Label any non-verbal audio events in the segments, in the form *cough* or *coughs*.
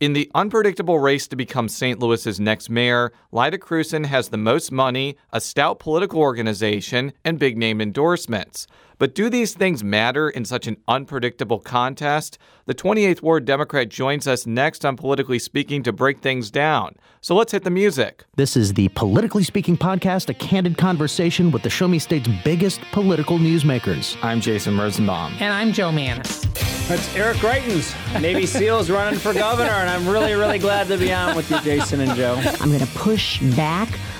In the unpredictable race to become St. Louis's next mayor, Lyda Krewson has the most money, a stout political organization, and big name endorsements. But do these things matter in such an unpredictable contest? The 28th Ward Democrat joins us next on Politically Speaking to break things down. So let's hit the music. This is the Politically Speaking podcast, a candid conversation with the Show Me State's biggest political newsmakers. I'm Jason Rosenbaum. And I'm Jo Mannies. That's Eric Greitens, Navy SEALs running for governor, and I'm really, really glad to be on with you, Jason and Joe. I'm going to push back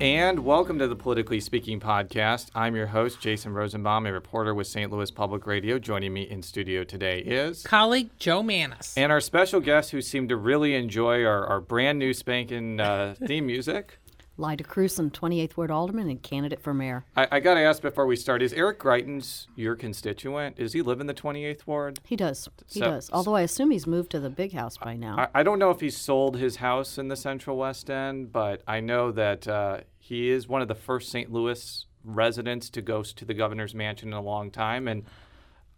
And welcome to the Politically Speaking podcast. I'm your host, Jason Rosenbaum, a reporter with St. Louis Public Radio. Joining me in studio today is colleague Jo Mannies. And our special guest who seemed to really enjoy our, our brand new spanking uh, theme music. Lyda Krewson, 28th Ward Alderman and candidate for mayor. I, I got to ask before we start: Is Eric Greitens your constituent? Does he live in the 28th Ward? He does. He so, does. Although I assume he's moved to the big house by now. I, I, don't know if he's sold his house in the Central West End, but I know that uh, he is one of the first St. Louis residents to go to the governor's mansion in a long time, and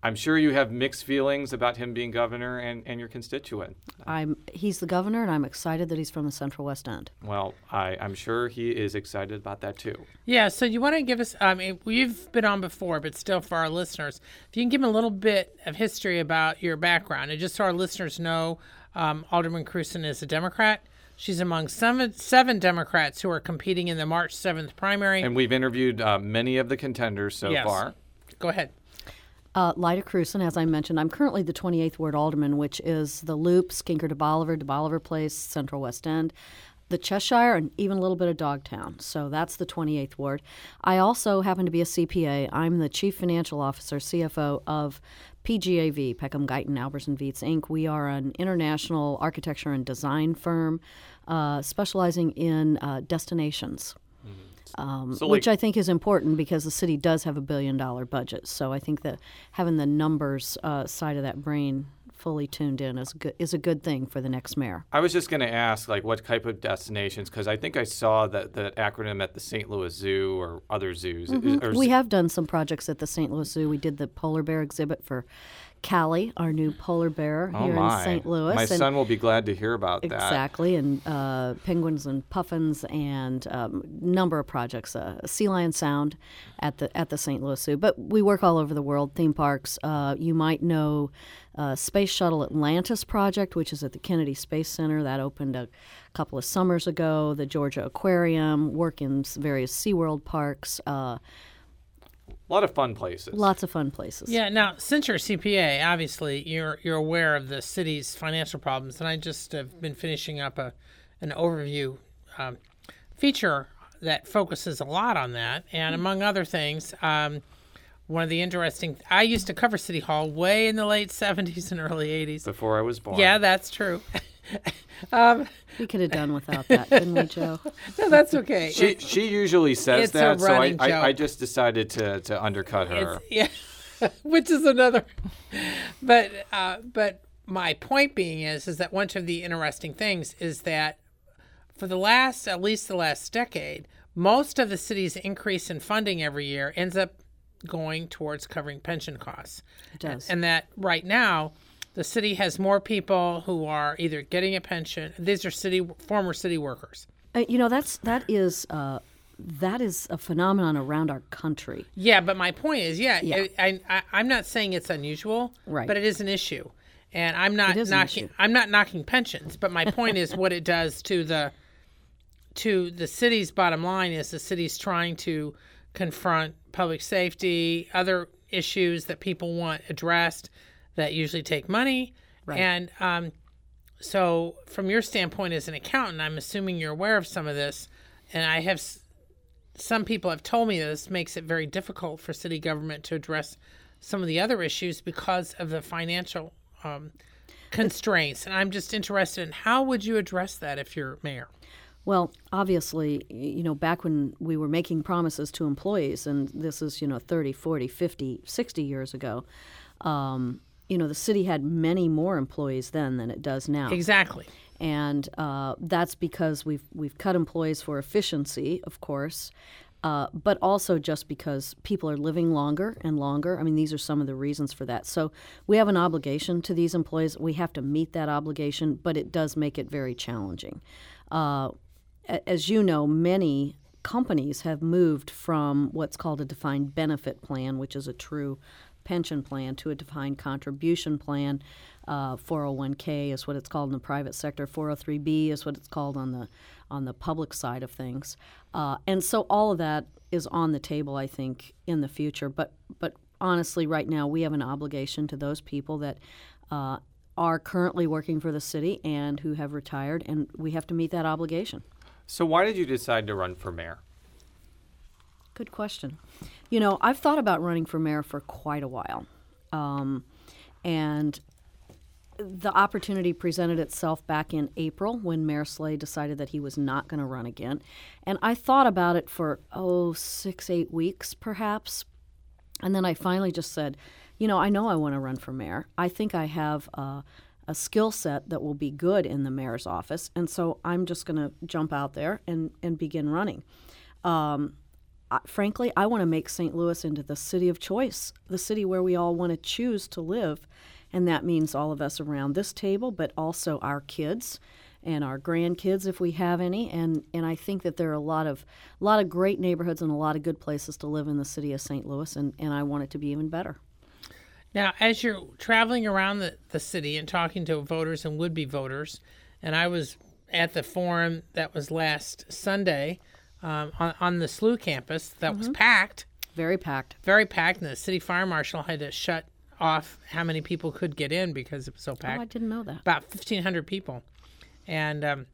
I'm sure you have mixed feelings about him being governor and, and your constituent. I'm he's the governor, and I'm excited that he's from the Central West End. Well, I, I'm sure he is excited about that too. Yeah. So you want to give us? I mean, we've been on before, but still for our listeners, if you can give them a little bit of history about your background, and just so our listeners know, um, Alderman Krewson is a Democrat. She's among seven, seven Democrats who are competing in the March 7th primary. And we've interviewed uh, many of the contenders so yes. far. Go ahead. Uh, Lyda Krewson, as I mentioned, I'm currently the 28th Ward Alderman, which is the Loop, Skinker to DeBaliviere, to DeBaliviere Place, Central West End, the Cheshire, and even a little bit of Dogtown. So that's the 28th Ward. I also happen to be a CPA. I'm the Chief Financial Officer, CFO of PGAV, Peckham Guyton Albertson Viets Inc. We are an international architecture and design firm uh, specializing in uh, destinations um, so like, which I think is important because the city does have a billion dollar budget. So I think that having the numbers uh, side of that brain fully tuned in is good is a good thing for the next mayor. I was just going to ask, like, what type of destinations? Because I think I saw that the acronym at the St. Louis Zoo or other zoos. Mm-hmm. we have done some projects at the St. Louis Zoo. We did the polar bear exhibit for Kali, our new polar bear oh here my. in St. Louis. My and son will be glad to hear about exactly, that. Exactly, and uh, penguins and puffins and um, number of projects. Uh, sea Lion Sound at the at the St. Louis Zoo, but we work all over the world. Theme parks. Uh, you might know uh, Space Shuttle Atlantis project, which is at the Kennedy Space Center. That opened a couple of summers ago. The Georgia Aquarium. Work in various SeaWorld parks. A lot of fun places. Lots of fun places. Yeah. Now, since you're a CPA, obviously you're you're aware of the city's financial problems, and I just have been finishing up a an overview um, feature that focuses a lot on that, and among other things. Um, one of the interesting I used to cover City Hall way in the late 70s and early 80s. Before I was born. Yeah, that's true. *laughs* *laughs* um, we could have done without that, couldn't we, Joe? *laughs* no, that's okay. She she usually says it's that, so I, I, I, just decided to, to undercut her. It's, yeah, *laughs* which is another. But uh, but my point being is is that one of the interesting things is that for the last at least the last decade, most of the city's increase in funding every year ends up going towards covering pension costs. It does, and, and that right now the city has more people who are either getting a pension. These are city former city workers. Uh, you know, that's that is uh, that is a phenomenon around our country. Yeah, but my point is, yeah, yeah. I, I, I'm not saying it's unusual, right? But it is an issue, and I'm not knocking. I'm not knocking pensions, but my point is what it does to the to the city's bottom line is the city's trying to confront public safety, other issues that people want addressed that usually take money. Right. And um, so, from your standpoint as an accountant, I'm assuming you're aware of some of this. And I have some people have told me this makes it very difficult for city government to address some of the other issues because of the financial um, constraints. And I'm just interested in how would you address that if you're mayor? Well, obviously, you know, back when we were making promises to employees, and this is, you know, 30, 40, 50, 60 years ago, um, you know, the city had many more employees then than it does now. Exactly. And uh, that's because we've, we've cut employees for efficiency, of course. Uh, but also just because people are living longer and longer. I mean, these are some of the reasons for that. So we have an obligation to these employees. We have to meet that obligation, but it does make it very challenging. Uh, as you know, many companies have moved from what's called a defined benefit plan, which is a true pension plan, to a defined contribution plan. Uh, 401k is what it's called in the private sector. 403b is what it's called on the on the public side of things. Uh, and so all of that is on the table, I think, in the future. But but honestly, right now we have an obligation to those people that uh, are currently working for the city and who have retired, and we have to meet that obligation. So, why did you decide to run for mayor? Good question. You know, I've thought about running for mayor for quite a while. Um, and the opportunity presented itself back in April when Mayor Slay decided that he was not going to run again. And I thought about it for, oh, six, eight weeks perhaps. And then I finally just said, you know, I know I want to run for mayor. I think I have. Uh, a skill set that will be good in the mayor's office. And so I'm just going to jump out there and, and begin running. Um, Frankly, I want to make St. Louis into the city of choice, the city where we all want to choose to live. And that means all of us around this table, but also our kids and our grandkids if we have any. And, and I think that there are a lot of a lot of great neighborhoods and a lot of good places to live in the city of St. Louis, and, and I want it to be even better. Now, as you're traveling around the, the city and talking to voters and would be voters, and I was at the forum that was last Sunday um, on, on, the SLU campus that mm-hmm. was packed. Very packed. Very packed. And the city fire marshal had to shut off how many people could get in because it was so packed. Oh, I didn't know that. About 1,500 people. And um,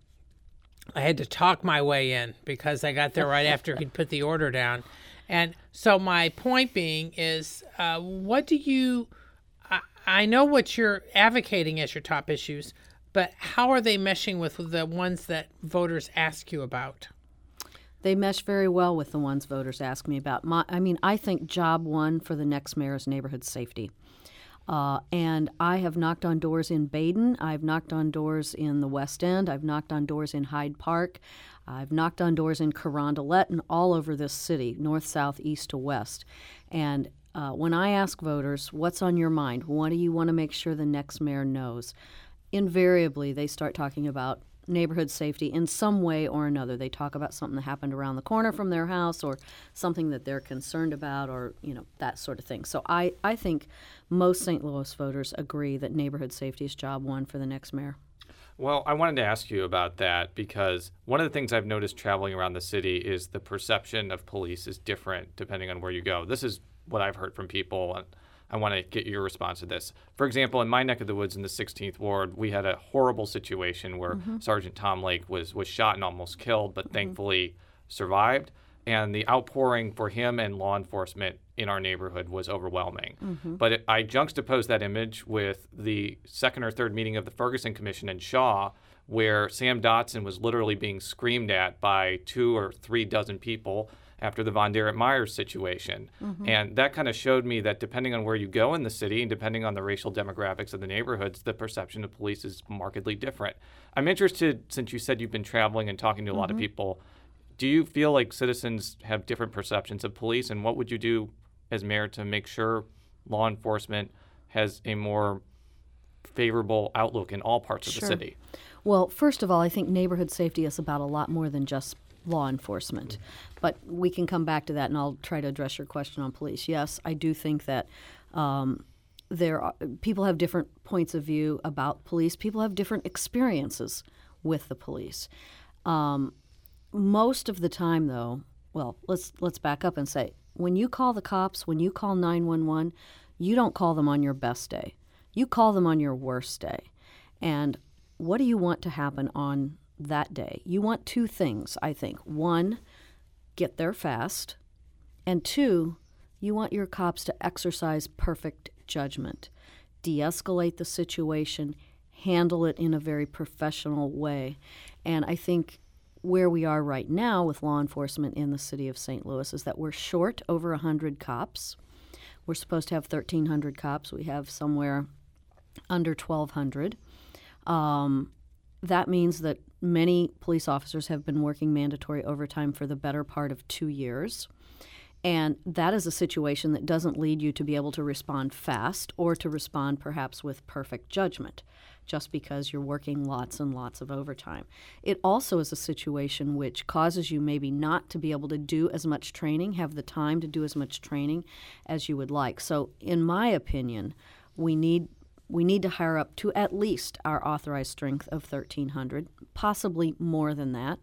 I had to talk my way in because I got there right after he'd put the order down. And so my point being is, uh, what do you? I, I know what you're advocating as your top issues, but how are they meshing with the ones that voters ask you about? They mesh very well with the ones voters ask me about. My, I mean, I think job one for the next mayor is neighborhood safety. Uh, and I have knocked on doors in Baden. I've knocked on doors in the West End. I've knocked on doors in Hyde Park. I've knocked on doors in Carondelet and all over this city, north, south, east to west. And uh, when I ask voters, what's on your mind? What do you want to make sure the next mayor knows? Invariably, they start talking about neighborhood safety in some way or another. They talk about something that happened around the corner from their house or something that they're concerned about or, you know, that sort of thing. So I, I think most St. Louis voters agree that neighborhood safety is job one for the next mayor. Well, I wanted to ask you about that because one of the things I've noticed traveling around the city is the perception of police is different depending on where you go. This is what I've heard from people, I want to get your response to this. For example, in my neck of the woods in the 16th ward, we had a horrible situation where mm-hmm. Sergeant Tom Lake was was shot and almost killed, but mm-hmm. thankfully survived and the outpouring for him and law enforcement in our neighborhood was overwhelming. Mm-hmm. But it, I juxtaposed that image with the second or third meeting of the Ferguson Commission in Shaw, where Sam Dotson was literally being screamed at by two or three dozen people after the Vonderrit Myers situation. Mm-hmm. And that kind of showed me that depending on where you go in the city and depending on the racial demographics of the neighborhoods, the perception of police is markedly different. I'm interested, since you said you've been traveling and talking to a mm-hmm. lot of mm-hmm. people, do you feel like citizens have different perceptions of police, and what would you do as mayor to make sure law enforcement has a more favorable outlook in all parts of sure. the city? Well, first of all, I think neighborhood safety is about a lot more than just law enforcement. But we can come back to that, and I'll try to address your question on police. Yes, I do think that. Um, there are, people have different points of view about police. People have different experiences with the police. Um, most of the time, though, well, let's let's back up and say when you call the cops, when you call 911, you don't call them on your best day. You call them on your worst day. And what do you want to happen on that day? You want two things, I think. One, get there fast. And two, you want your cops to exercise perfect judgment, de escalate the situation, handle it in a very professional way. And I think where we are right now with law enforcement in the city of St. Louis is that we're short over 100 cops. We're supposed to have 1,300 cops. We have somewhere under 1,200. Um, that means that many police officers have been working mandatory overtime for the better part of two years. And that is a situation that doesn't lead you to be able to respond fast or to respond perhaps with perfect judgment just because you're working lots and lots of overtime. It also is a situation which causes you maybe not to be able to do as much training, have the time to do as much training as you would like. So, in my opinion, we need we need to hire up to at least our authorized strength of 1,300, possibly more than that.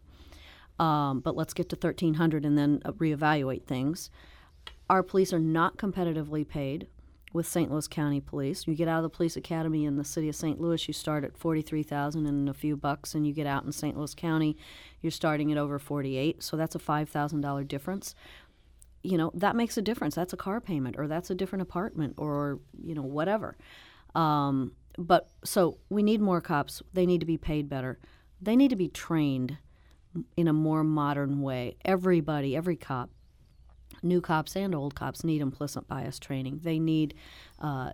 Um, but let's get to 1,300 and then uh, reevaluate things. Our police are not competitively paid with St. Louis County Police. You get out of the police academy in the city of St. Louis, you start at 43,000 and a few bucks and you get out in St. Louis County, you're starting at over 48. So that's a $5,000 difference. You know, that makes a difference. That's a car payment or that's a different apartment or, you know, whatever. Um, but so we need more cops. They need to be paid better. They need to be trained in a more modern way. Everybody, every cop, new cops and old cops, need implicit bias training. They need, uh,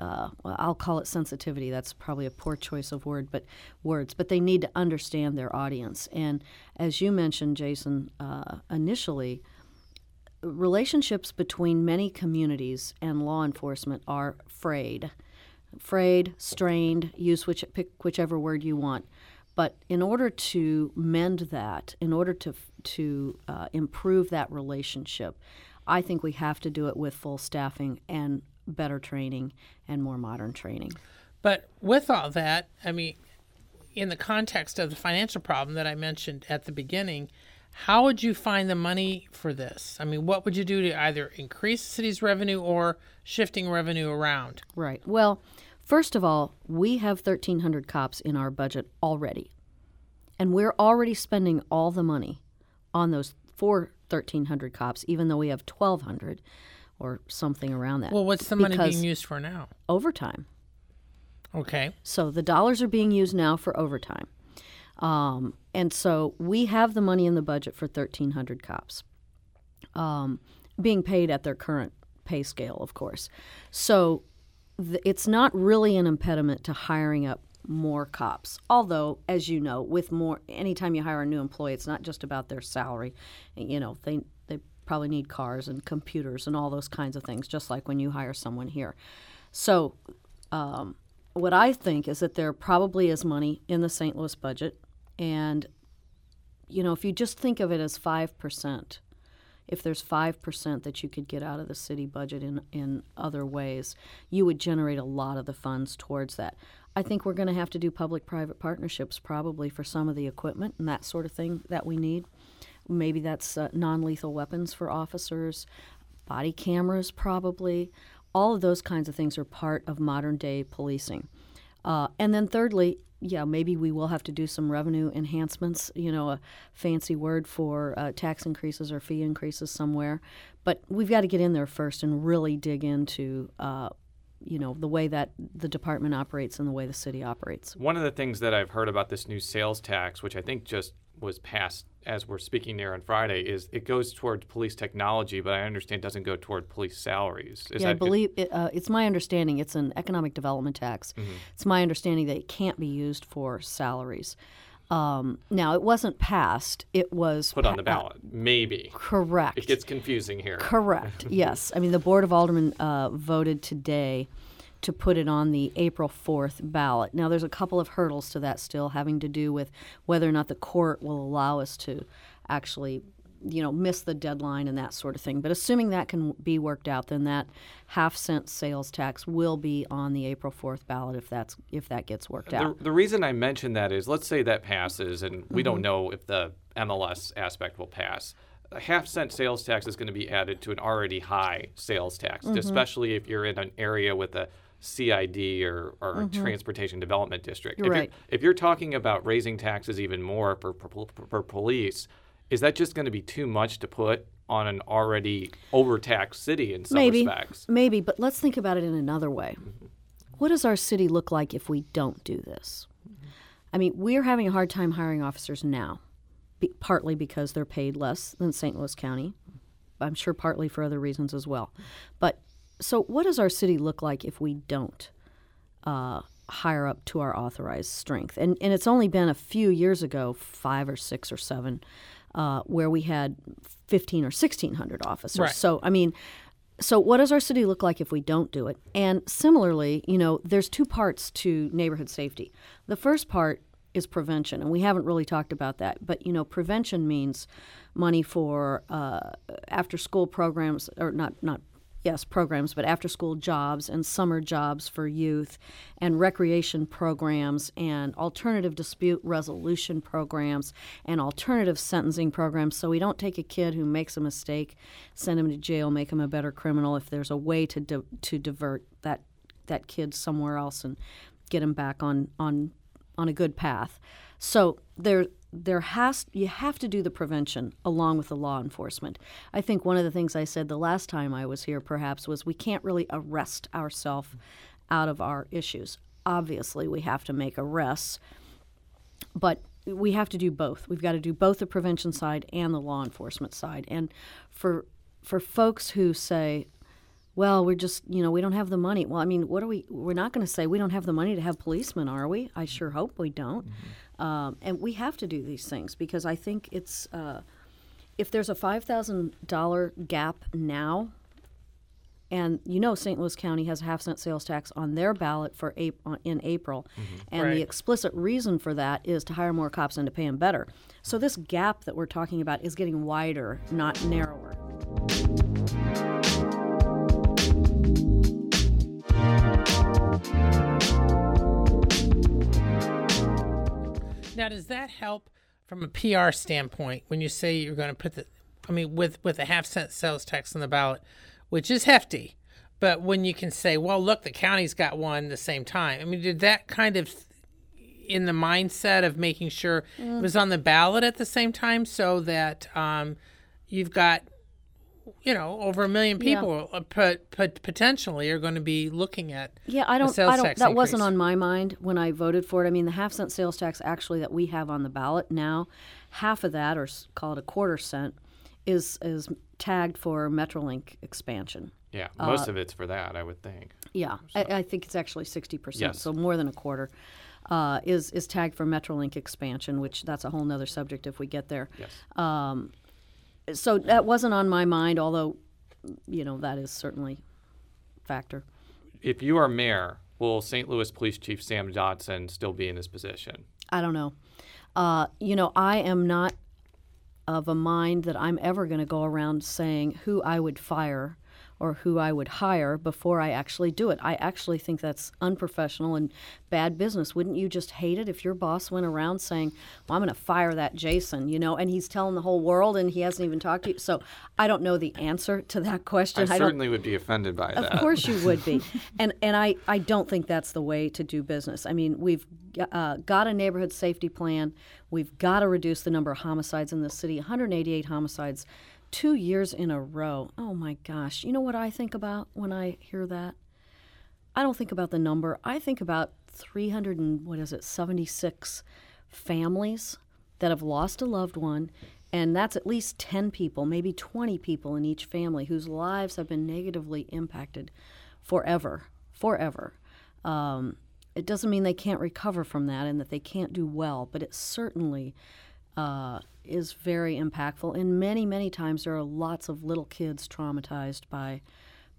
uh, well, I'll call it sensitivity. That's probably a poor choice of word, but words. But they need to understand their audience. And as you mentioned, Jason, uh, initially, relationships between many communities and law enforcement are frayed frayed, strained, use which, pick whichever word you want. But in order to mend that, in order to to uh, improve that relationship, I think we have to do it with full staffing and better training and more modern training. But with all that, I mean, in the context of the financial problem that I mentioned at the beginning, how would you find the money for this? I mean, what would you do to either increase the city's revenue or shifting revenue around? Right. Well, First of all, we have 1,300 cops in our budget already. And we're already spending all the money on those four 1,300 cops, even though we have 1,200 or something around that. Well, what's the money being used for now? Overtime. Okay. So the dollars are being used now for overtime. Um, and so we have the money in the budget for 1,300 cops um, being paid at their current pay scale, of course. So it's not really an impediment to hiring up more cops. Although, as you know, with more, anytime you hire a new employee, it's not just about their salary. You know, they they probably need cars and computers and all those kinds of things, just like when you hire someone here. So, um, what I think is that there probably is money in the St. Louis budget, and you know, if you just think of it as five percent if there's 5% that you could get out of the city budget in, in other ways, you would generate a lot of the funds towards that. I think we're going to have to do public private partnerships probably for some of the equipment and that sort of thing that we need. Maybe that's uh, non lethal weapons for officers, body cameras, probably. All of those kinds of things are part of modern day policing. Uh, and then, thirdly, yeah, maybe we will have to do some revenue enhancements, you know, a fancy word for uh, tax increases or fee increases somewhere. But we've got to get in there first and really dig into, uh, you know, the way that the department operates and the way the city operates. One of the things that I've heard about this new sales tax, which I think just was passed as we're speaking there on Friday is it goes toward police technology, but I understand doesn't go toward police salaries. Is yeah, I believe it, uh, it's my understanding it's an economic development tax. Mm-hmm. It's my understanding that it can't be used for salaries. Um, now, it wasn't passed. It was put on the ballot. Maybe. Correct. It gets confusing here. Correct. *laughs* yes. I mean, the Board of Aldermen uh, voted today to put it on the April 4th ballot. Now, there's a couple of hurdles to that still having to do with whether or not the court will allow us to actually you know miss the deadline and that sort of thing but assuming that can be worked out then that half cent sales tax will be on the April 4th ballot if that's if that gets worked the, out the reason I mention that is let's say that passes and we mm-hmm. don't know if the MLS aspect will pass a half cent sales tax is going to be added to an already high sales tax mm-hmm. especially if you're in an area with a CID or, or mm-hmm. Transportation Development District. If, right. you're, if you're talking about raising taxes even more for, for, for police, is that just going to be too much to put on an already overtaxed city in some maybe, respects? Maybe, but let's think about it in another way. Mm-hmm. What does our city look like if we don't do this? Mm-hmm. I mean, we're having a hard time hiring officers now. be, partly because they're paid less than St. Louis County. I'm sure partly for other reasons as well. But so, what does our city look like if we don't uh, hire up to our authorized strength? And and it's only been a few years ago, five or six or seven, uh, where we had 15 or 1600 officers. Right. So I mean. So, what does our city look like if we don't do it? And similarly, you know, there's two parts to neighborhood safety. The first part is prevention, and we haven't really talked about that. But you know, prevention means money for uh, after school programs, or not not yes programs, but after school jobs and summer jobs for youth, and recreation programs and alternative dispute resolution programs and alternative sentencing programs. So we don't take a kid who makes a mistake, send him to jail, make him a better criminal. If there's a way to di- to divert that that kid somewhere else and get him back on on on a good path. So there there has you have to do the prevention along with the law enforcement. I think one of the things I said the last time I was here perhaps was we can't really arrest ourselves out of our issues. Obviously, we have to make arrests, but we have to do both. We've got to do both the prevention side and the law enforcement side. And for for folks who say, well, we're just, you know, we don't have the money. Well, I mean, what are we? We're not going to say we don't have the money to have policemen, are we? I sure hope we don't. Mm-hmm. Um, and we have to do these things because I think it's, uh, if there's a $5,000 gap now, and you know St. Louis County has a half cent sales tax on their ballot for in April, and Right. the explicit reason for that is to hire more cops and to pay them better. So this gap that we're talking about is getting wider, not narrower. Now, does that help from a PR standpoint when you say you're going to put the, I mean, with with a half cent sales tax on the ballot, which is hefty, but when you can say, well, look, the county's got one the same time. I mean, did that kind of in the mindset of making sure it was on the ballot at the same time, so that um, you've got, you know, over a million people uh, put, put potentially are going to be looking at Yeah, I don't. sales I don't. tax That wasn't on my mind when I voted for it. I mean, the half cent sales tax actually that we have on the ballot now, half of that, or s- call it a quarter cent, is is tagged for MetroLink expansion. Yeah, most of it's for that, I would think. Yeah, I, I think it's actually sixty percent, Yes. so more than a quarter. Uh, is is tagged for MetroLink expansion, which that's a whole nother subject if we get there. Yes. So that wasn't on my mind, although, you know, that is certainly a factor. If you are mayor, will St. Louis Police Chief Sam Dotson still be in his position? I don't know. Uh, you know, I am not of a mind that I'm ever going to go around saying who I would fire or who I would hire before I actually do it. I actually think that's unprofessional and bad business. Wouldn't you just hate it if your boss went around saying, "Well, I'm going to fire that Jason," you know, and he's telling the whole world and he hasn't even talked to you. So, I don't know the answer to that question. I don't certainly would be offended by that. of course you would be, *laughs* and and I I don't think that's the way to do business. I mean, we've uh, got a neighborhood safety plan. We've got to reduce the number of homicides in the city. 188 homicides, two years in a row. Oh my gosh! You know what I think about when I hear that? I don't think about the number. I think about 300 and what is it, 76 families that have lost a loved one, and that's at least 10 people, maybe 20 people in each family whose lives have been negatively impacted forever, forever. Um, it doesn't mean they can't recover from that and that they can't do well, but it certainly uh, is very impactful. And many, many times there are lots of little kids traumatized by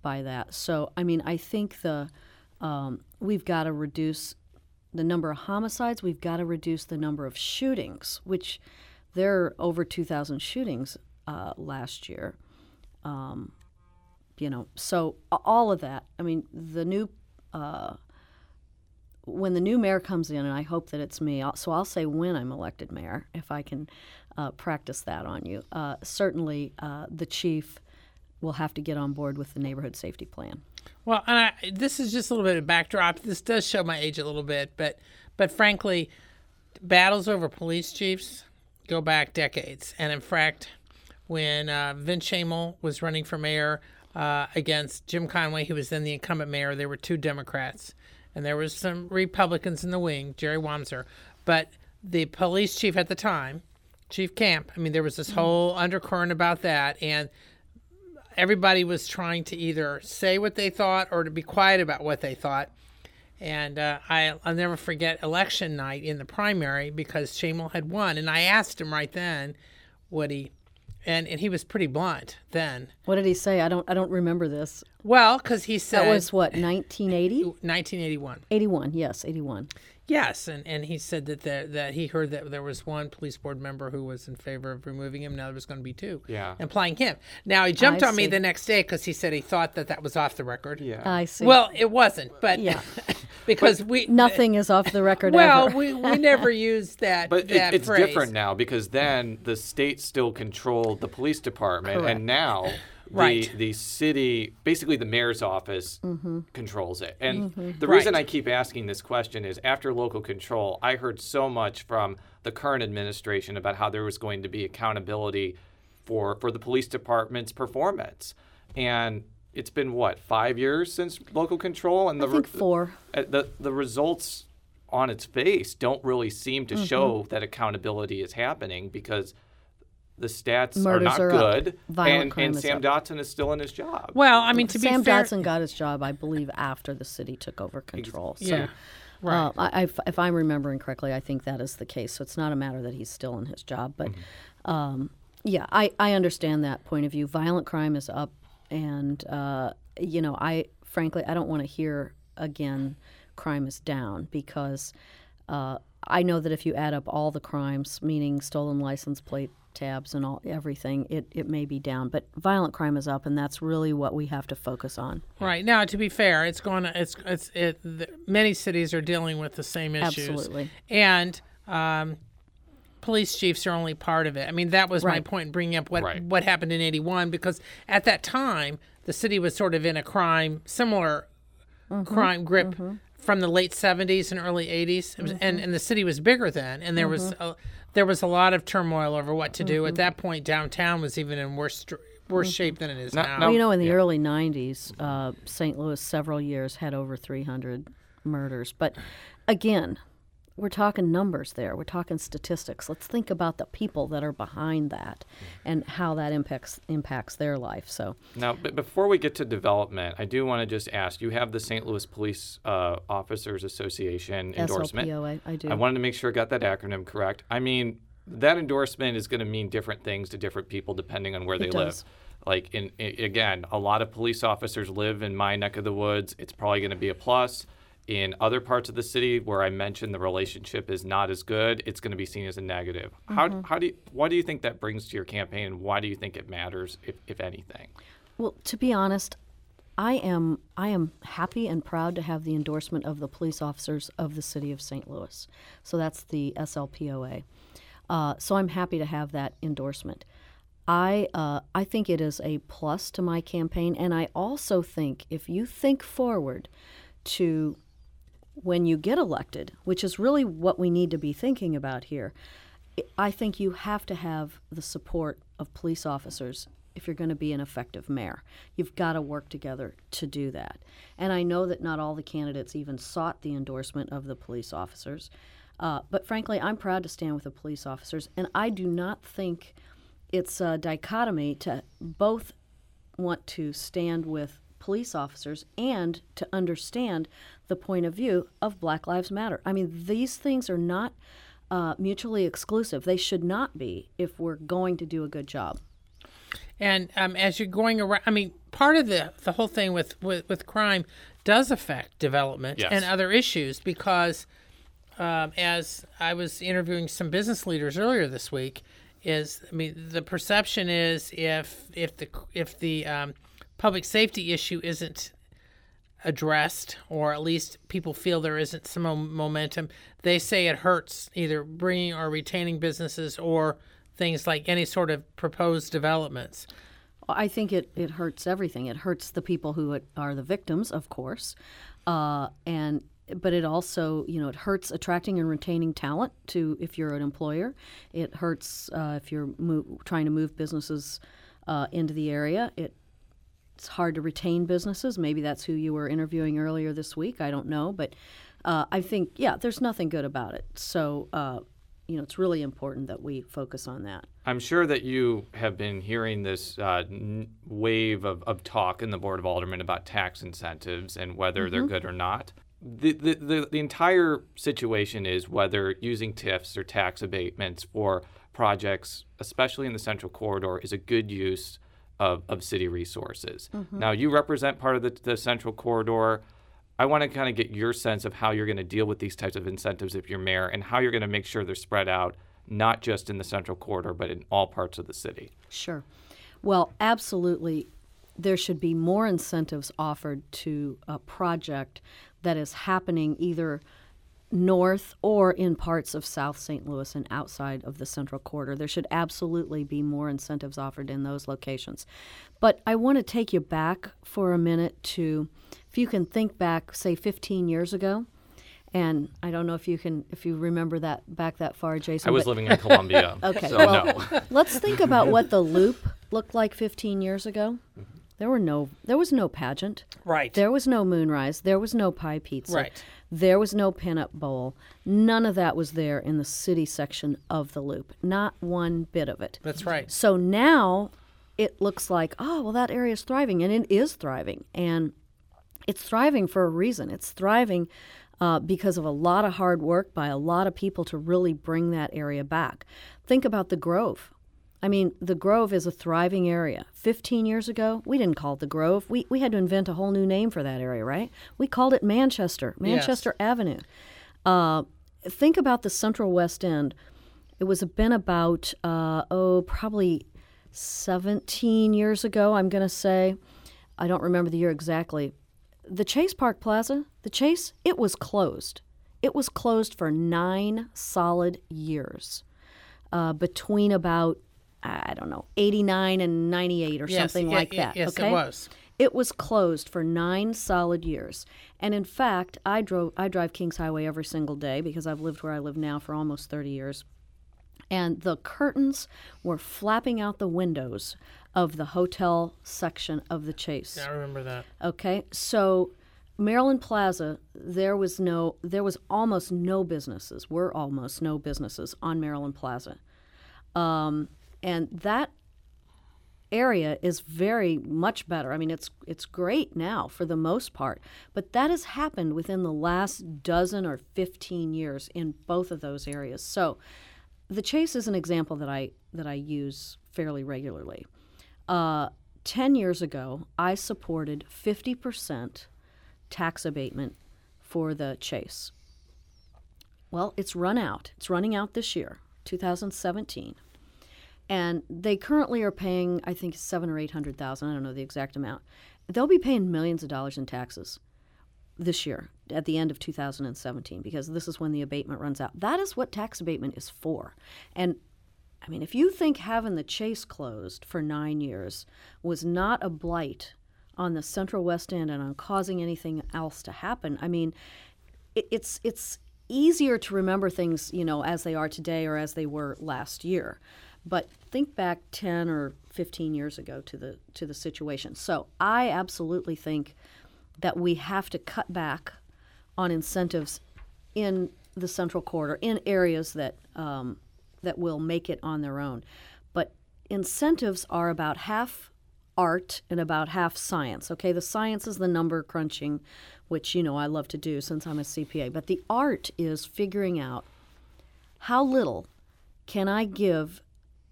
by that. So, I mean, I think the um, we've got to reduce the number of homicides. We've got to reduce the number of shootings, which there are over 2,000 shootings uh, last year. Um, you know, so all of that. I mean, the new uh, when the new mayor comes in, and I hope that it's me. So I'll say when I'm elected mayor, if I can uh, practice that on you. Uh, certainly, uh, the chief will have to get on board with the neighborhood safety plan. Well, and I, this is just a little bit of backdrop. This does show my age a little bit, but but frankly, battles over police chiefs go back decades. And in fact, when uh, Vince Schoemehl was running for mayor uh, against Jim Conway, who was then the incumbent mayor, there were two Democrats, and there was some Republicans in the wing, Jerry Wamser, but the police chief at the time Chief Camp. I mean, there was this whole undercurrent about that, and everybody was trying to either say what they thought or to be quiet about what they thought. And uh, I, I'll never forget election night in the primary because Schoemehl had won, and I asked him right then, would he, and, and he was pretty blunt then. What did he say? I don't I don't remember this. Well, because he said That was what 1980, 1981. 81. Yes, 81. Yes, and, and he said that there, that he heard that there was one police board member who was in favor of removing him. Now there was going to be two. Yeah. Implying him. Now he jumped I on me the next day because he said he thought that that was off the record. Yeah. I see. Well, it wasn't, but Yeah. *laughs* because we nothing is off the record Well, ever. we, we never used that. But it, it's phrase. different now because then the state still controlled the police department, Correct. and now the Right. the city, basically the mayor's office, controls it. And the Right. reason I keep asking this question is after local control, I heard so much from the current administration about how there was going to be accountability for for the police department's performance, and it's been what five years since local control, and the I think four. uh, the the results on its face don't really seem Mm-hmm. to show that accountability is happening because the stats Murders are are not up. good, and, and Sam up. Dotson is still in his job. Well, I mean, to Sam be fair, Sam Dotson got his job, I believe, after the city took over control. So, Yeah. Right. uh, I, I- if I'm remembering correctly, I think that is the case. So it's not a matter that he's still in his job, but um, yeah, I, I understand that point of view. Violent crime is up, and uh, you know, I frankly I don't want to hear again crime is down because uh, I know that if you add up all the crimes, meaning stolen license plate tabs and all everything, it, it may be down. But violent crime is up, and that's really what we have to focus on. Right now, to be fair, it's going to it's it's it. The, many cities are dealing with the same issues. Absolutely. and um, police chiefs are only part of it. I mean, that was my point in bringing up what Right. what happened in '81 because at that time the city was sort of in a crime similar crime grip from the late 70s and early 80s It was, and, mm-hmm. and the city was bigger then and there was mm-hmm. a, there was a lot of turmoil over what to do at mm-hmm. that point downtown was even in worse str- worse shape than it is No- now no- Well, you know, in the Yeah. early 90s, uh, St. Louis several years had over 300 murders. But again, we're talking numbers there. We're talking statistics. Let's think about the people that are behind that and how that impacts impacts their life. So, Now, but before we get to development, I do want to just ask: You have the St. Louis Police uh, Officers Association endorsement. SLPOA, I do. I wanted to make sure I got that acronym correct. I mean, that endorsement is going to mean different things to different people depending on where they live. Like, in, i again, a lot of police officers live in my neck of the woods. It's probably going to be a plus. In other parts of the city where I mentioned the relationship is not as good, it's going to be seen as a negative. How, Mm-hmm. how do you, what do you think that brings to your campaign, and why do you think it matters, if, if anything? well, to be honest, I am I am happy and proud to have the endorsement of the police officers of the city of St. Louis. So that's the SLPOA. Uh, so I'm happy to have that endorsement. I uh, I think it is a plus to my campaign, and I also think if you think forward to when you get elected, which is really what we need to be thinking about here, I think you have to have the support of police officers if you're going to be an effective mayor. You've got to work together to do that. And I know that not all the candidates even sought the endorsement of the police officers. Uh, but frankly, I'm proud to stand with the police officers. And I do not think it's a dichotomy to both want to stand with police officers and to understand the point of view of Black Lives Matter. I mean, these things are not uh, mutually exclusive. They should not be if we're going to do a good job. And um, as you're going around, I mean, part of the the whole thing with with, with crime does affect development Yes. and other issues because, um, as I was interviewing some business leaders earlier this week, is I mean the perception is if if the if the um, public safety issue isn't addressed, or at least people feel there isn't some momentum, they say it hurts either bringing or retaining businesses or things like any sort of proposed developments. I think it, it hurts everything. It hurts the people who are the victims, of course, uh, and but it also you know it hurts attracting and retaining talent to if you're an employer. It hurts uh, if you're mo- trying to move businesses uh, into the area. It it's hard to retain businesses. Maybe that's who you were interviewing earlier this week. I don't know, but uh, I think yeah, there's nothing good about it. So uh, you know, it's really important that we focus on that. I'm sure that you have been hearing this uh, n- wave of, of talk in the Board of Aldermen about tax incentives and whether they're good or not. The, the, the, the entire situation is whether using TIFs or tax abatements for projects, especially in the Central Corridor, is a good use of, of city resources. Mm-hmm. Now, you represent part of the, the Central Corridor. I want to kind of get your sense of how you're going to deal with these types of incentives if you're mayor and how you're going to make sure they're spread out, not just in the Central Corridor, but in all parts of the city. Sure. Well, absolutely. There should be more incentives offered to a project that is happening either north or in parts of South St. Louis and outside of the Central Corridor. There should absolutely be more incentives offered in those locations. But I want to take you back for a minute to, if you can think back, say, 15 years ago. And I don't know if you can, if you remember that back that far, Jason. I was but- living in Columbia, *laughs* Okay, so well, no. let's think about what the *laughs* loop looked like 15 years ago. Mm-hmm. There were no, there was no pageant. Right. There was no moonrise. There was no Pi pizza. Right. There was no pinup bowl. None of that was there in the city section of the loop. Not one bit of it. That's right. So now it looks like, oh, well, that area is thriving, and it is thriving. And it's thriving for a reason. It's thriving uh, because of a lot of hard work by a lot of people to really bring that area back. Think about the Grove. I mean, the Grove is a thriving area. 15 years ago, we didn't call it the Grove. We, we had to invent a whole new name for that area, right? We called it Manchester, Manchester Avenue. Uh, think about the Central West End. It was been about, uh, oh, probably 17 years ago, I'm going to say. I don't remember the year exactly. The Chase Park Plaza, the Chase, it was closed. It was closed for nine solid years uh, between about, I don't know, 89 and 98 or Yes, something yeah, like yeah, that. yes, it okay? was. It was closed for nine solid years. And in fact, I drove I drive Kings Highway every single day because I've lived where I live now for almost 30 years. And the curtains were flapping out the windows of the hotel section of the Chase. I remember that. Okay, so Maryland Plaza, there was no, there was almost no businesses. Were almost no businesses on Maryland Plaza, um, and that area is very much better. I mean, it's it's great now for the most part, but that has happened within the last dozen or fifteen years in both of those areas. So, the Chase is an example that I that I use fairly regularly. Uh, Ten years ago, I supported fifty percent tax abatement for the Chase. Well, it's run out. It's running out this year, 2017 and they currently are paying i think seven or eight hundred thousand i don't know the exact amount. They'll be paying millions of dollars in taxes this year at the end of 2017 because this is when the abatement runs out. That is what tax abatement is for. And i mean if you think having the chase closed for nine years was not a blight on the central west end and on causing anything else to happen i mean it, it's it's easier to remember things you know as they are today or as they were last year but think back 10 or 15 years ago to the to the situation. So i absolutely think that we have to cut back on incentives in the central corridor in areas that um, that will make it on their own. But incentives are about half art and about half science okay? The science is the number crunching which you know i love to do since i'm a cpa but the art is figuring out how little can i give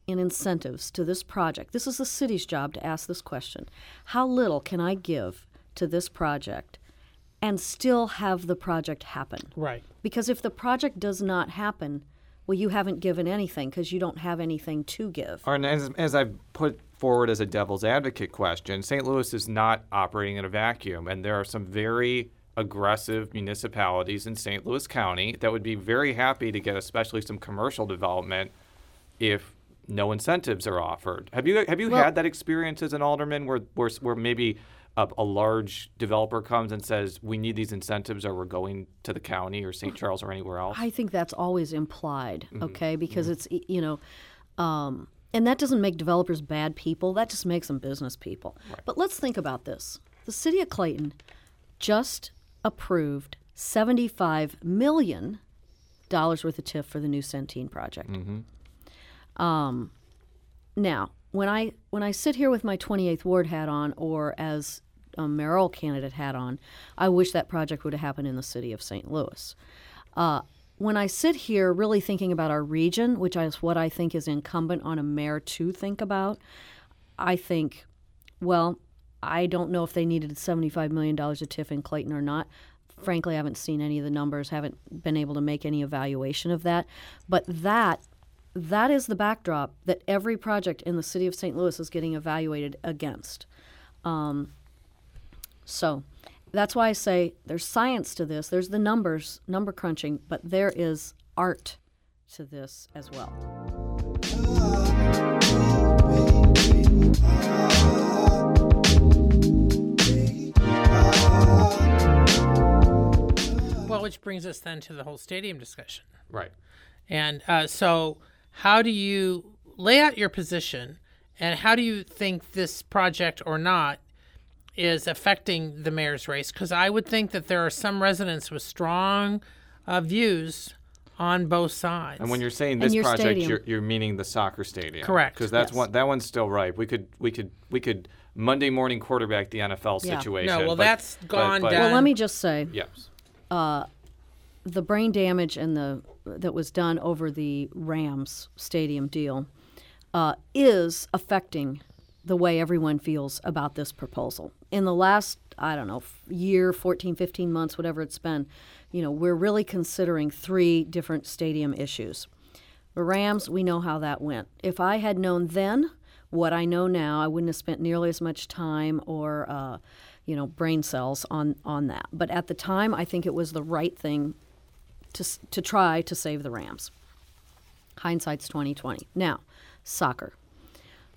in incentives to this project? This is the city's job to ask this question. How little can I give to this project and still have the project happen? Right. Because if the project does not happen, well, you haven't given anything because you don't have anything to give. Or, and as, as I've put forward as a devil's advocate question, St. Louis is not operating in a vacuum, and there are some very aggressive municipalities in St. Louis County that would be very happy to get, especially some commercial development, if no incentives are offered. Have you have you Well- had that experience as an alderman, where where, where maybe a, a large developer comes and says, "We need these incentives, or we're going to the county or St. Charles or anywhere else"? I think that's always implied, mm-hmm. okay? Mm-hmm. Because it's you know, um, and that doesn't make developers bad people. That just makes them business people. But let's think about this: the city of Clayton just approved seventy-five million dollars worth of TIF for the new Centene project. Mm-hmm. Um, now, when I when I sit here with my 28th ward hat on, or as a mayoral candidate hat on, I wish that project would have happened in the city of St. Louis. Uh, when I sit here really thinking about our region, which is what I think is incumbent on a mayor to think about, I think, well, I don't know if they needed $75 million of TIF in Clayton or not. Frankly, I haven't seen any of the numbers, haven't been able to make any evaluation of that. But that that is the backdrop that every project in the city of St. Louis is getting evaluated against. Um, so that's why I say there's science to this. There's the numbers, number crunching, but there is art to this as well. Well, which brings us then to the whole stadium discussion. Right. And uh, so, how do you lay out your position, and how do you think this project or not is affecting the mayor's race? Because I would think that there are some residents with strong uh, views on both sides. And when you're saying this your project, stadium. you're, you're meaning the soccer stadium, Correct. Because that's Yes. one that one's still right. We could we could we could Monday morning quarterback the NFL Yeah. situation. No, well, but- that's but- gone but- down. Well, let me just say Yes. The brain damage and the that was done over the Rams stadium deal uh, is affecting the way everyone feels about this proposal. In the last, I don't know, year, 14, 15 months, whatever it's been, you know, we're really considering three different stadium issues. The Rams, we know how that went. If I had known then what I know now, I wouldn't have spent nearly as much time or, uh, you know, brain cells on on that. But at the time, I think it was the right thing to to try to save the Rams. Hindsight's twenty twenty. Now, soccer.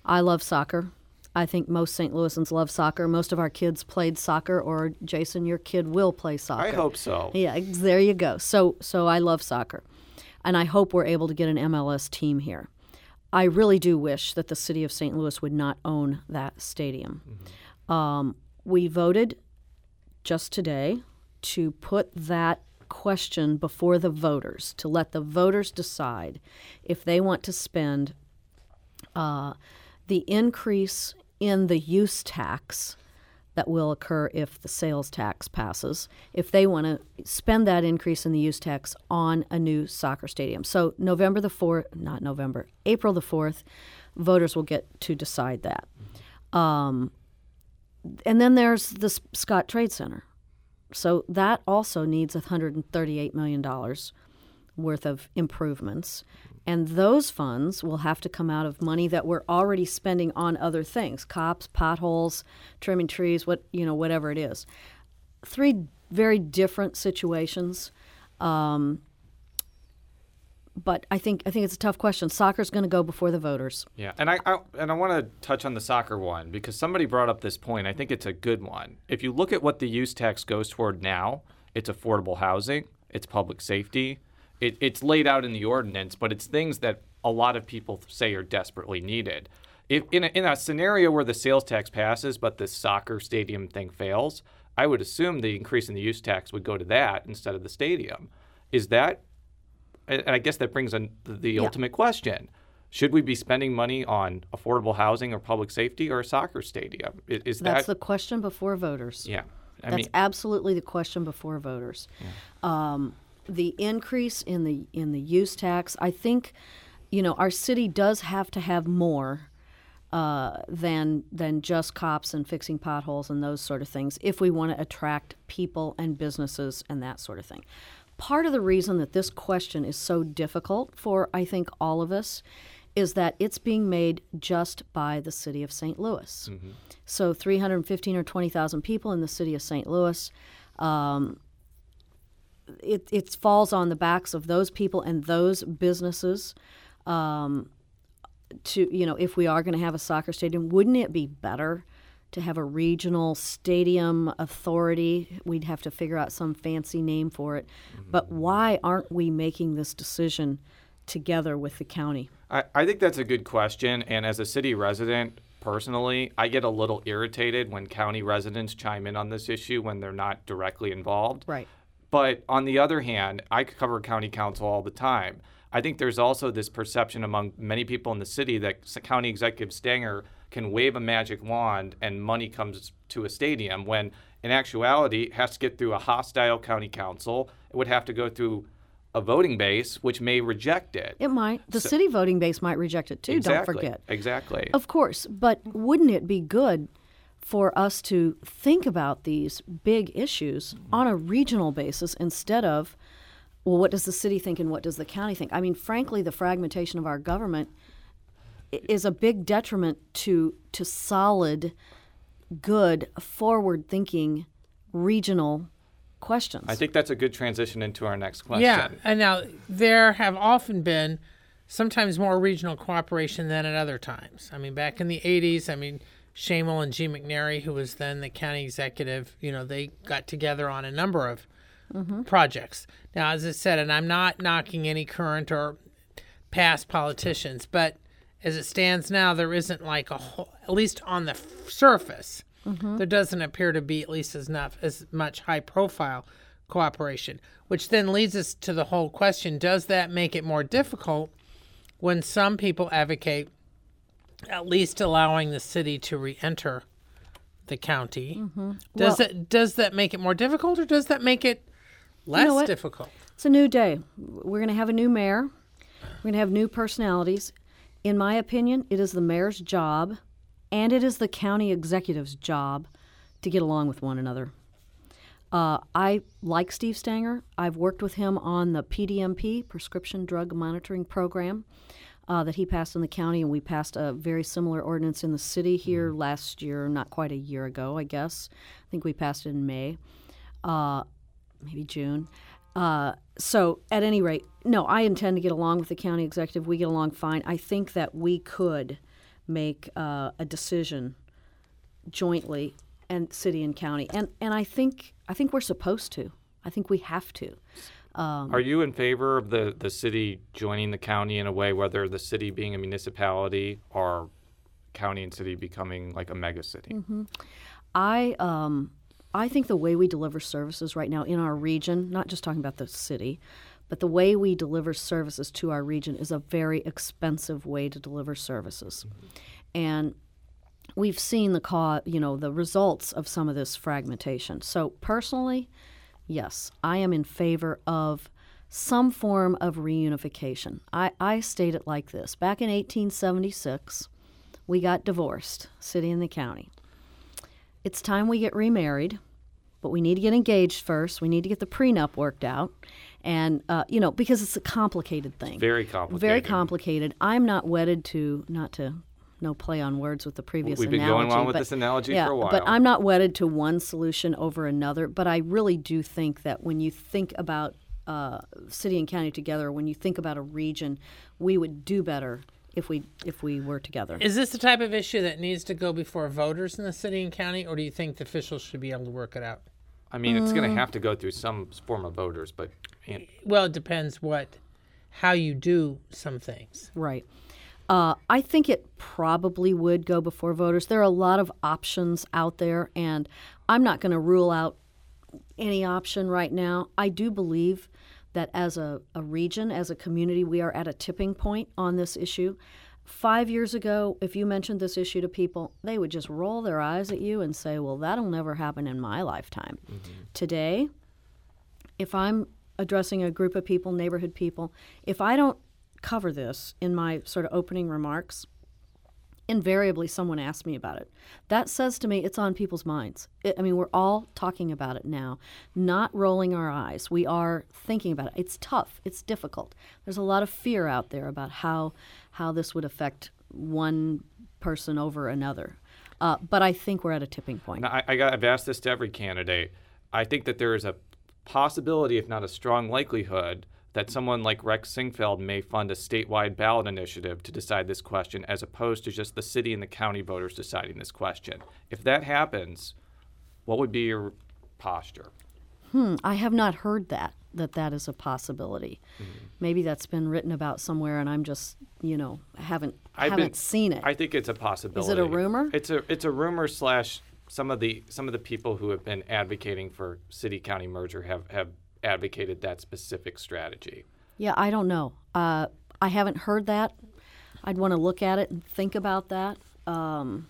I love soccer. I think most St. Louisans love soccer. Most of our kids played soccer, or Jason, your kid will play soccer. I hope so. Yeah, there you go. So so I love soccer. And I hope we're able to get an MLS team here. I really do wish that the city of St. Louis would not own that stadium. Um, we voted just today to put that question before the voters, to let the voters decide if they want to spend uh, the increase in the use tax that will occur if the sales tax passes, if they want to spend that increase in the use tax on a new soccer stadium. So, November the 4th, not November, April the 4th, voters will get to decide that. Um, and then there's the Scottrade Center. So, that also needs $138 million worth of improvements. And those funds will have to come out of money that we're already spending on other things cops, potholes, trimming trees, what, you know, whatever it is. Three very different situations. Um, but I think I think it's a tough question. Soccer's going to go before the voters. Yeah, and I, I and I want to touch on the soccer one because somebody brought up this point. I think it's a good one. If you look at what the use tax goes toward now, it's affordable housing, it's public safety, it, it's laid out in the ordinance, but it's things that a lot of people say are desperately needed. If in a, in a scenario where the sales tax passes, but the soccer stadium thing fails, I would assume the increase in the use tax would go to that instead of the stadium. Is that and I guess that brings on the, the ultimate question: Should we be spending money on affordable housing or public safety or a soccer stadium? Is, is That's that the question before voters. yeah? I That's mean, absolutely the question before voters. Um, the increase in the in the use tax, I think, you know, our city does have to have more uh, than than just cops and fixing potholes and those sort of things if we want to attract people and businesses and that sort of thing. Part of the reason that this question is so difficult for I think all of us is that it's being made just by the city of St. Louis. So 315 or 20,000 people in the city of St. Louis. Um, it, it falls on the backs of those people and those businesses. Um, to you know, if we are going to have a soccer stadium, wouldn't it be better to have a regional stadium authority? We'd have to figure out some fancy name for it. But mm-hmm. why aren't we making this decision together with the county? I, I think that's a good question. And as a city resident, personally, I get a little irritated when county residents chime in on this issue when they're not directly involved. Right. But on the other hand, I cover county council all the time. I think there's also this perception among many people in the city that County Executive Stenger can wave a magic wand and money comes to a stadium when in actuality it has to get through a hostile county council. It would have to go through a voting base which may reject it. It might. The city voting base might reject it too. exactly. Don't forget. Exactly. Of course, but wouldn't it be good for us to think about these big issues mm-hmm. on a regional basis instead of, well, what does the city think and what does the county think? I mean, frankly, the fragmentation of our government is a big detriment to to solid, good, forward-thinking regional questions. I think that's a good transition into our next question. Yeah, and now there have often been sometimes more regional cooperation than at other times. I mean, back in the '80s, I mean, Schoemehl and Gene McNary, who was then the county executive, you know, they got together on a number of mm-hmm. projects. Now, as I said, and I'm not knocking any current or past politicians, but as it stands now, there isn't like a whole, at least on the f- surface, mm-hmm. there doesn't appear to be at least as enough as much high profile cooperation, which then leads us to the whole question: Does that make it more difficult when some people advocate at least allowing the city to re-enter the county? Does Well- that does that make it more difficult, or does that make it less what? difficult? It's a new day. We're going to have a new mayor. We're going to have new personalities. In my opinion, it is the mayor's job and it is the county executive's job to get along with one another. Uh, I like Steve Stenger. I've worked with him on the PDMP, Prescription Drug Monitoring Program, uh, that he passed in the county, and we passed a very similar ordinance in the city here last year, not quite a year ago, I guess. I think we passed it in May, uh, maybe June. Uh, so, at any rate, no, I intend to get along with the county executive. We get along fine. I think that we could make uh, a decision jointly and city and county and and I think I think we're supposed to I think we have to Are you in favor of the, the city joining the county in a way, whether the city being a municipality or county and city becoming like a mega city? Mm-hmm. I um I think the way we deliver services right now in our region not just talking about the city but the way we deliver services to our region is a very expensive way to deliver services and we've seen the co- you know the results of some of this fragmentation. So personally, yes, I am in favor of some form of reunification. I, I state it like this: back in 1876, we got divorced, city and the county. It's time we get remarried, but we need to get engaged first. We need to get the prenup worked out, and uh, you know because it's a complicated thing. Very complicated. Very complicated. I'm not wedded to not to no play on words with the previous We've been analogy. going along with but- this analogy yeah, for a while. But I'm not wedded to one solution over another. But I really do think that when you think about uh, city and county together, when you think about a region, we would do better if we if we were together. Is this the type of issue that needs to go before voters in the city and county, or do you think the officials should be able to work it out? I mean, it's Mm. going to have to go through some form of voters, but and Well, it depends what, how you do some things. Right. Uh, I think it probably would go before voters. There are a lot of options out there, and I'm not going to rule out any option right now. I do believe that as a, a region, as a community, we are at a tipping point on this issue. Five years ago, if you mentioned this issue to people, they would just roll their eyes at you and say, Well, that'll never happen in my lifetime. Today, if I'm addressing a group of people, neighborhood people, if I don't cover this in my sort of opening remarks, invariably someone asks me about it. That says to me it's on people's minds. It, I mean, we're all talking about it now, not rolling our eyes. We are thinking about it. It's tough. It's difficult. There's a lot of fear out there about how how this would affect one person over another. Uh, but I think we're at a tipping point. Now, I, I got, I've asked this to every candidate. I think that there is a possibility, if not a strong likelihood, that someone like Rex Sinquefield may fund a statewide ballot initiative to decide this question, as opposed to just the city and the county voters deciding this question. If that happens, what would be your posture? Hmm, I have not heard that that that is a possibility. Mm-hmm. Maybe that's been written about somewhere, and I'm just you know haven't I've haven't been- seen it. I think it's a possibility. Is it a rumor? It's a it's a rumor slash some of the some of the people who have been advocating for city county merger have have advocated that specific strategy. Yeah, I don't know. Uh, I haven't heard that. I'd want to look at it and think about that. Um,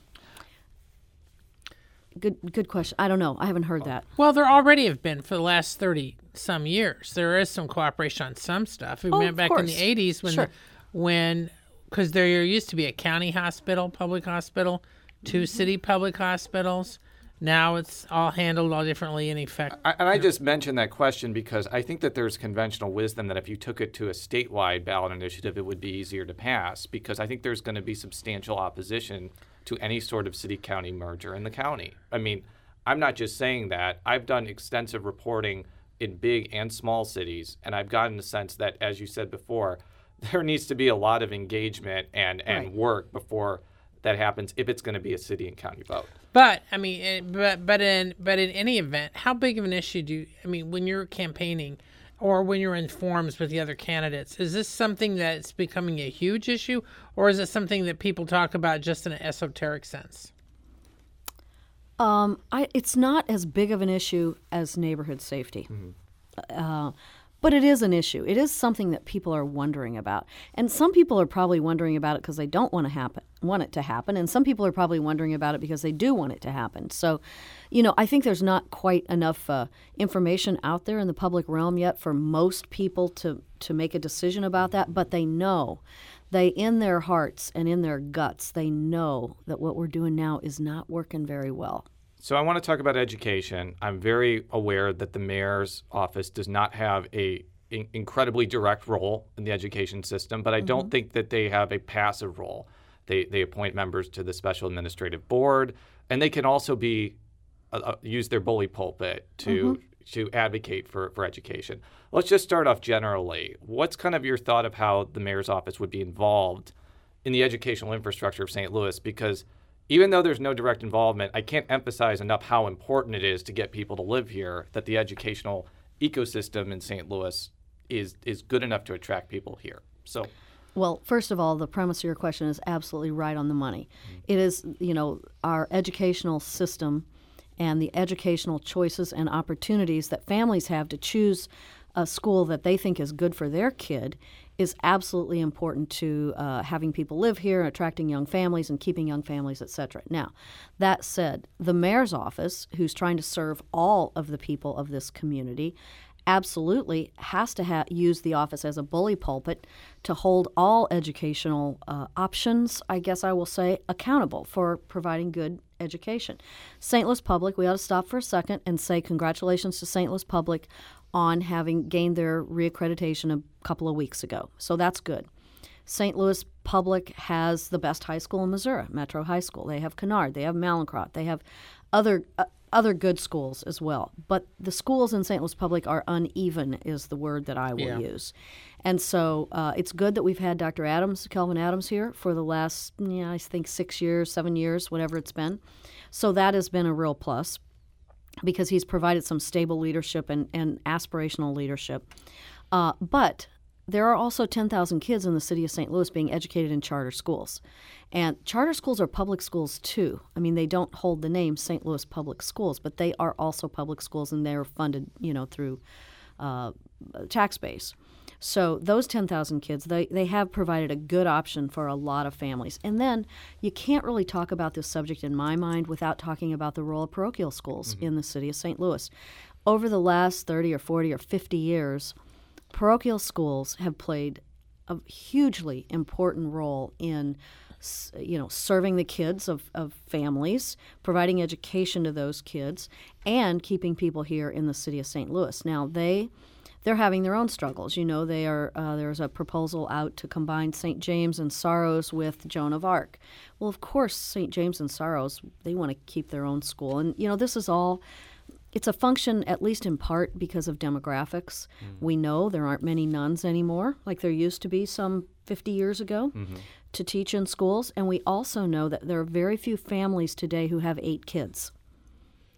good, good question. I don't know. I haven't heard that. Well, there already have been for the last thirty some years. There is some cooperation on some stuff. We Oh, went of back in the eighties when, Sure. the, when, because there used to be a county hospital, public hospital, 2 Mm-hmm. city public hospitals. Now it's all handled all differently in effect. I, and I just mentioned that question because I think that there's conventional wisdom that if you took it to a statewide ballot initiative, it would be easier to pass because I think there's going to be substantial opposition to any sort of city county merger in the county. I mean, I'm not just saying that. I've done extensive reporting in big and small cities, and I've gotten the sense that, as you said before, *laughs* there needs to be a lot of engagement and, and Right. work before that happens if it's going to be a city and county vote. But I mean, eh, but but in but in any event, how big of an issue do you, I mean when you're campaigning, or when you're in forums with the other candidates? Is this something that's becoming a huge issue, or is it something that people talk about just in an esoteric sense? Um, I, it's not as big of an issue as neighborhood safety. Uh, but it is an issue. It is something that people are wondering about, and some people are probably wondering about it because they don't want to happen, want it to happen, and some people are probably wondering about it because they do want it to happen. So, you know, I think there's not quite enough uh, information out there in the public realm yet for most people to to make a decision about that. But they know, they in their hearts and in their guts, they know that what we're doing now is not working very well. So I want to talk about education. I'm very aware that the mayor's office does not have a in- incredibly direct role in the education system, but I don't think that they have a passive role. They they appoint members to the special administrative board, and they can also be uh, uh, use their bully pulpit to to advocate for for education. Let's just start off generally. What's kind of your thought of how the mayor's office would be involved in the educational infrastructure of St. Louis? Because even though there's no direct involvement, I can't emphasize enough how important it is to get people to live here. That the educational ecosystem in St. Louis is is good enough to attract people here. So. Well, first of all, the premise of your question is absolutely right on the money. Mm-hmm. It is, you know, our educational system and the educational choices and opportunities that families have to choose a school that they think is good for their kid is absolutely important to uh, having people live here, attracting young families, and keeping young families, et cetera. Now, that said, the mayor's office, who's trying to serve all of the people of this community, absolutely has to ha- use the office as a bully pulpit to hold all educational uh, options, I guess I will say, accountable for providing good education. St. Louis Public, we ought to stop for a second and say congratulations to St. Louis Public on having gained their reaccreditation a couple of weeks ago. So that's good. St. Louis Public has the best high school in Missouri, Metro High School. They have Kennard, they have Mallinckrodt, they have other uh, other good schools as well. But the schools in St. Louis Public are uneven, is the word that I will Yeah. use. And so uh, it's good that we've had Dr. Adams, Kelvin Adams, here for the last, yeah, I think six years, seven years, whatever it's been. So that has been a real plus because he's provided some stable leadership and, and aspirational leadership. Uh, but there are also 10,000 kids in the city of St. Louis being educated in charter schools. And charter schools are public schools too. I mean, they don't hold the name St. Louis Public Schools, but they are also public schools and they're funded, you know, through uh, tax base. So those 10,000 kids, they, they have provided a good option for a lot of families. And then you can't really talk about this subject in my mind without talking about the role of parochial schools mm-hmm. in the city of St. Louis. Over the last 30 or 40 or 50 years, parochial schools have played a hugely important role in you know serving the kids of, of families providing education to those kids and keeping people here in the city of st louis now they they're having their own struggles you know they are uh, there's a proposal out to combine st james and sorrows with joan of arc well of course st james and sorrows they want to keep their own school and you know this is all it's a function, at least in part, because of demographics. We know there aren't many nuns anymore, like there used to be some 50 years ago, to teach in schools. And we also know that there are very few families today who have eight kids.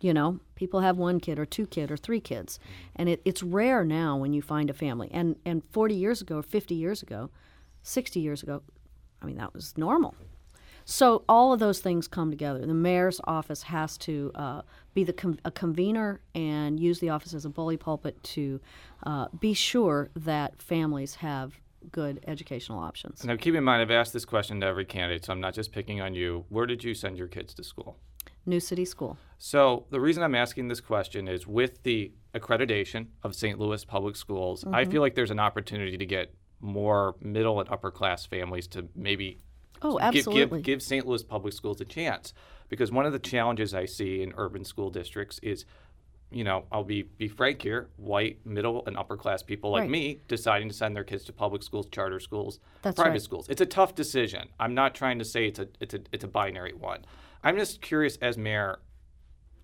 You know, people have one kid or two kid or three kids, and it, it's rare now when you find a family. And and 40 years ago, or 50 years ago, 60 years ago, I mean that was normal. So all of those things come together. The mayor's office has to uh, be the con- a convener and use the office as a bully pulpit to uh, be sure that families have good educational options. Now, keep in mind, I've asked this question to every candidate, so I'm not just picking on you. Where did you send your kids to school? New City School. So, the reason I'm asking this question is with the accreditation of St. Louis Public Schools, I Mhm. feel like there's an opportunity to get more middle and upper class families to maybe Oh, give- absolutely. give, give St. Louis Public Schools a chance. Because one of the challenges I see in urban school districts is, you know, I'll be, be frank here, white, middle, and upper class people like Right. me deciding to send their kids to public schools, charter schools, That's private right. schools. It's a tough decision. I'm not trying to say it's a it's a it's a binary one. I'm just curious as mayor,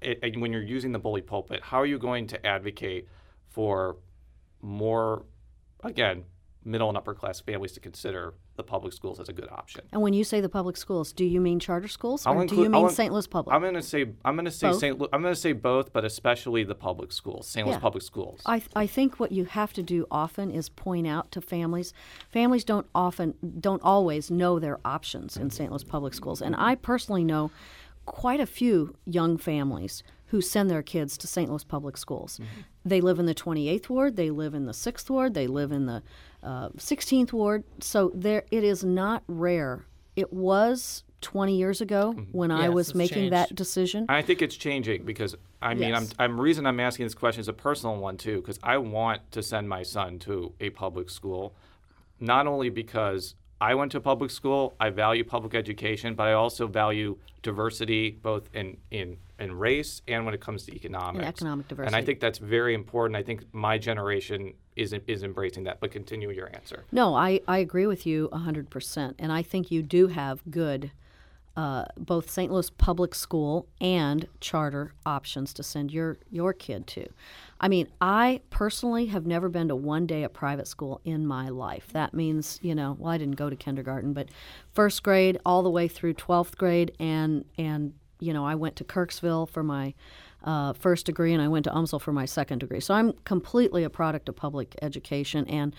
it, when you're using the bully pulpit, how are you going to advocate for more, again, middle and upper class families to consider the public schools as a good option? And when you say the public schools, do you mean charter schools or I'll do include- you mean St. Louis Public? I'm going to say I'm going to say Both? St. Lu- I'm going to say both, but especially the public schools, St. Louis Public Schools. I, th- I think what you have to do often is point out to families. Families don't often, don't always know their options in mm-hmm. St. Louis public schools. And I personally know quite a few young families who send their kids to St. Louis public schools. They live in the 28th ward, they live in the 6th ward, they live in the uh, 16th ward. So there, it is not rare. It was 20 years ago when I was making changed. that decision. I think it's changing because I mean Yes. I'm I'm reason I'm asking this question is a personal one too because I want to send my son to a public school, not only because I went to public school, I value public education, but I also value diversity both in in in race and when it comes to economics. economic diversity. And I think that's very important. I think my generation is is embracing that. But continue your answer. No, I, I agree with you 100%. And I think you do have good, uh, both St. Louis public school and charter options to send your, your kid to. I mean, I personally have never been to one day at private school in my life. That means, you know, well, I didn't go to kindergarten, but first grade all the way through 12th grade. And, and you know, I went to Kirksville for my uh, first degree and I went to UMSL for my second degree. So I'm completely a product of public education. And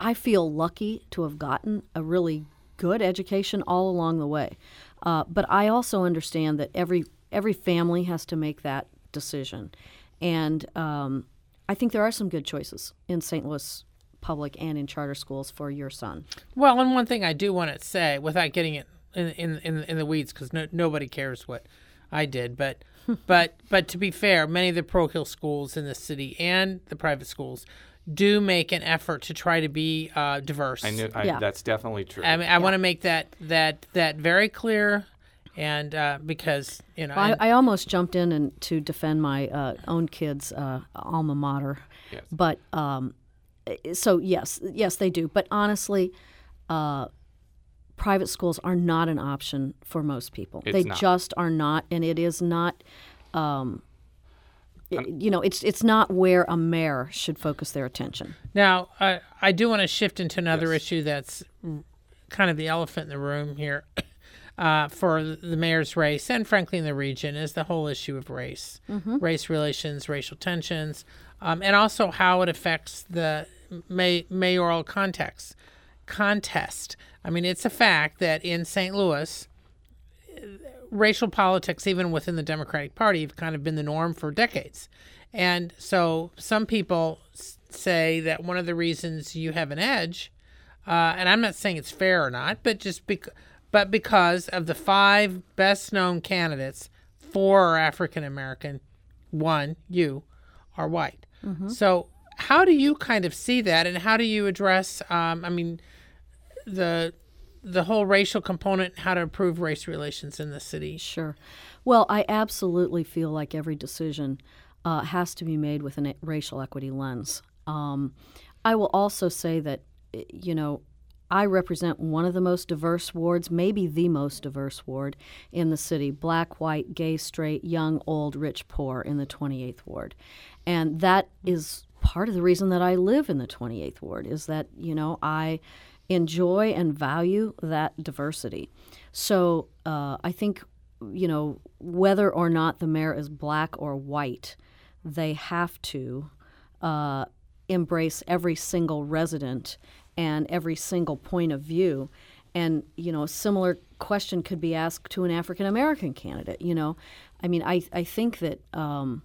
I feel lucky to have gotten a really good education all along the way. Uh, but I also understand that every every family has to make that decision, and um, I think there are some good choices in St. Louis public and in charter schools for your son. Well, and one thing I do want to say, without getting it in in in, in the weeds, because no, nobody cares what I did, but *laughs* but but to be fair, many of the parochial schools in the city and the private schools do make an effort to try to be uh, diverse. I knew I, that's definitely true. I mean, I want to make that that that very clear, and uh, because you know, I, I almost jumped in and to defend my uh, own kids' uh, alma mater, Yes. but um, so yes, yes they do. But honestly, uh, private schools are not an option for most people. It's they not. just are not, and it is not. Um, it- you know, it's it's not where a mayor should focus their attention. Now, I, I do want to shift into another issue that's kind of the elephant in the room here *coughs* uh, for the mayor's race and, frankly, in the region is the whole issue of race, Mhm. race relations, racial tensions, um, and also how it affects the may, mayoral context contest. I mean, it's a fact that in St. Louis, racial politics, even within the Democratic Party, have kind of been the norm for decades. And so some people say that one of the reasons you have an edge, uh, and I'm not saying it's fair or not, but just bec- but because of the five best known candidates, four are African American, one, you, are white. Mhm. So how do you kind of see that, and how do you address? Um, I mean, the the whole racial component, how to improve race relations in the city. Sure. Well, I absolutely feel like every decision uh, has to be made with a racial equity lens. Um, I will also say that, you know, I represent one of the most diverse wards, maybe the most diverse ward in the city black, white, gay, straight, young, old, rich, poor in the 28th ward. And that is part of the reason that I live in the 28th ward is that, you know, I enjoy and value that diversity. So uh, I think, you know, whether or not the mayor is black or white, they have to uh, embrace every single resident and every single point of view. and you know, a similar question could be asked to an African American candidate. You know, I mean, I I think that. Um,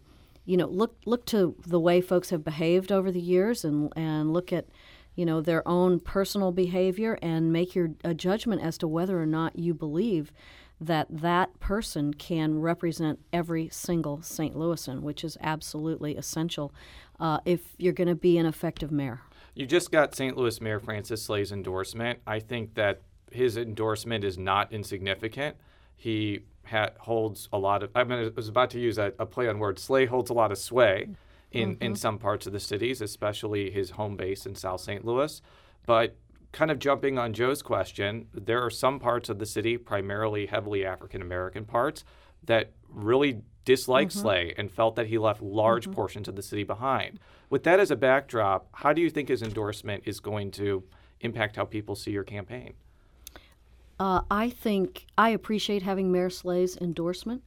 you know, look look to the way folks have behaved over the years, and and look at, you know, their own personal behavior, and make your a judgment as to whether or not you believe that that person can represent every single St. Louisan, which is absolutely essential uh, if you're going to be an effective mayor. You just got St. Louis Mayor Francis Slay's endorsement. I think that his endorsement is not insignificant. He ha- holds a lot of. I mean, I was about to use a, a play on words. Slay holds a lot of sway in in mm-hmm. some parts of the cities, especially his home base in South St. Louis. But kind of jumping on Joe's question, there are some parts of the city, primarily heavily African American parts, that really disliked mm-hmm. Slay and felt that he left large mm-hmm. portions of the city behind. With that as a backdrop, how do you think his endorsement is going to impact how people see your campaign? Uh, I think I appreciate having Mayor Slay's endorsement.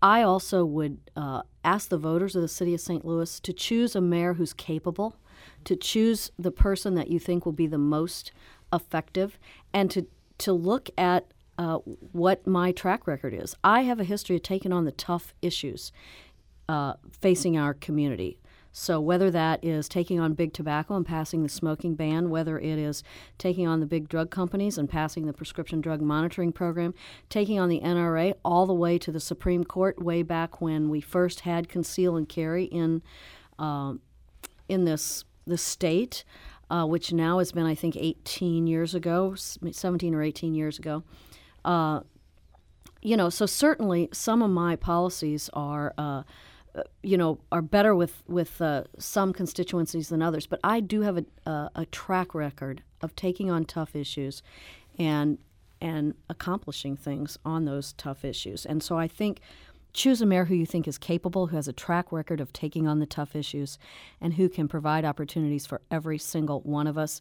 I also would uh, ask the voters of the city of St. Louis to choose a mayor who's capable, to choose the person that you think will be the most effective, and to to look at uh, what my track record is. I have a history of taking on the tough issues uh, facing our community. So whether that is taking on big tobacco and passing the smoking ban, whether it is taking on the big drug companies and passing the prescription drug monitoring program, taking on the NRA, all the way to the Supreme Court, way back when we first had conceal and carry in um, in this the state, uh, which now has been I think 18 years ago, 17 or 18 years ago. Uh, you know, so certainly some of my policies are, uh, you know, are better with with uh, some constituencies than others. But I do have a, a, a track record of taking on tough issues, and and accomplishing things on those tough issues. And so I think choose a mayor who you think is capable, who has a track record of taking on the tough issues, and who can provide opportunities for every single one of us.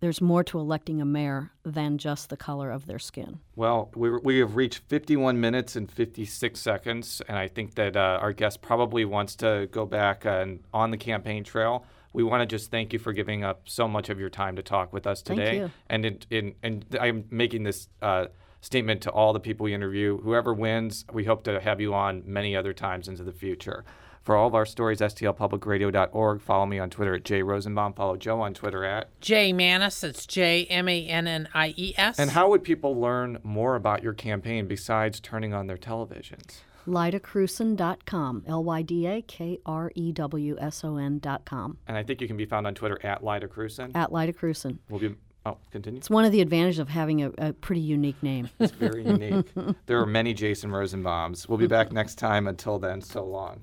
There's more to electing a mayor than just the color of their skin. Well, we, we have reached 51 minutes and 56 seconds, and I think that uh, our guest probably wants to go back and on the campaign trail. We want to just thank you for giving up so much of your time to talk with us Thank today. you. And in, in, and I'm making this uh, statement to all the people we interview. Whoever wins, we hope to have you on many other times into the future. For all of our stories, stlpublicradio.org. Follow me on Twitter at jrosenbaum. Follow Joe on Twitter at. J Mannies, it's J M A N N I E S. And how would people learn more about your campaign besides turning on their televisions? LydaKrewson.com, L Y D A K R E W S O N.com, And I think you can be found on Twitter at LydaKrewson. At LydaKrewson. We'll be. Oh, continue. It's one of the advantages of having a, a pretty unique name. It's very *laughs* unique. there are many Jason Rosenbaums. We'll be back next time. Until then, so long.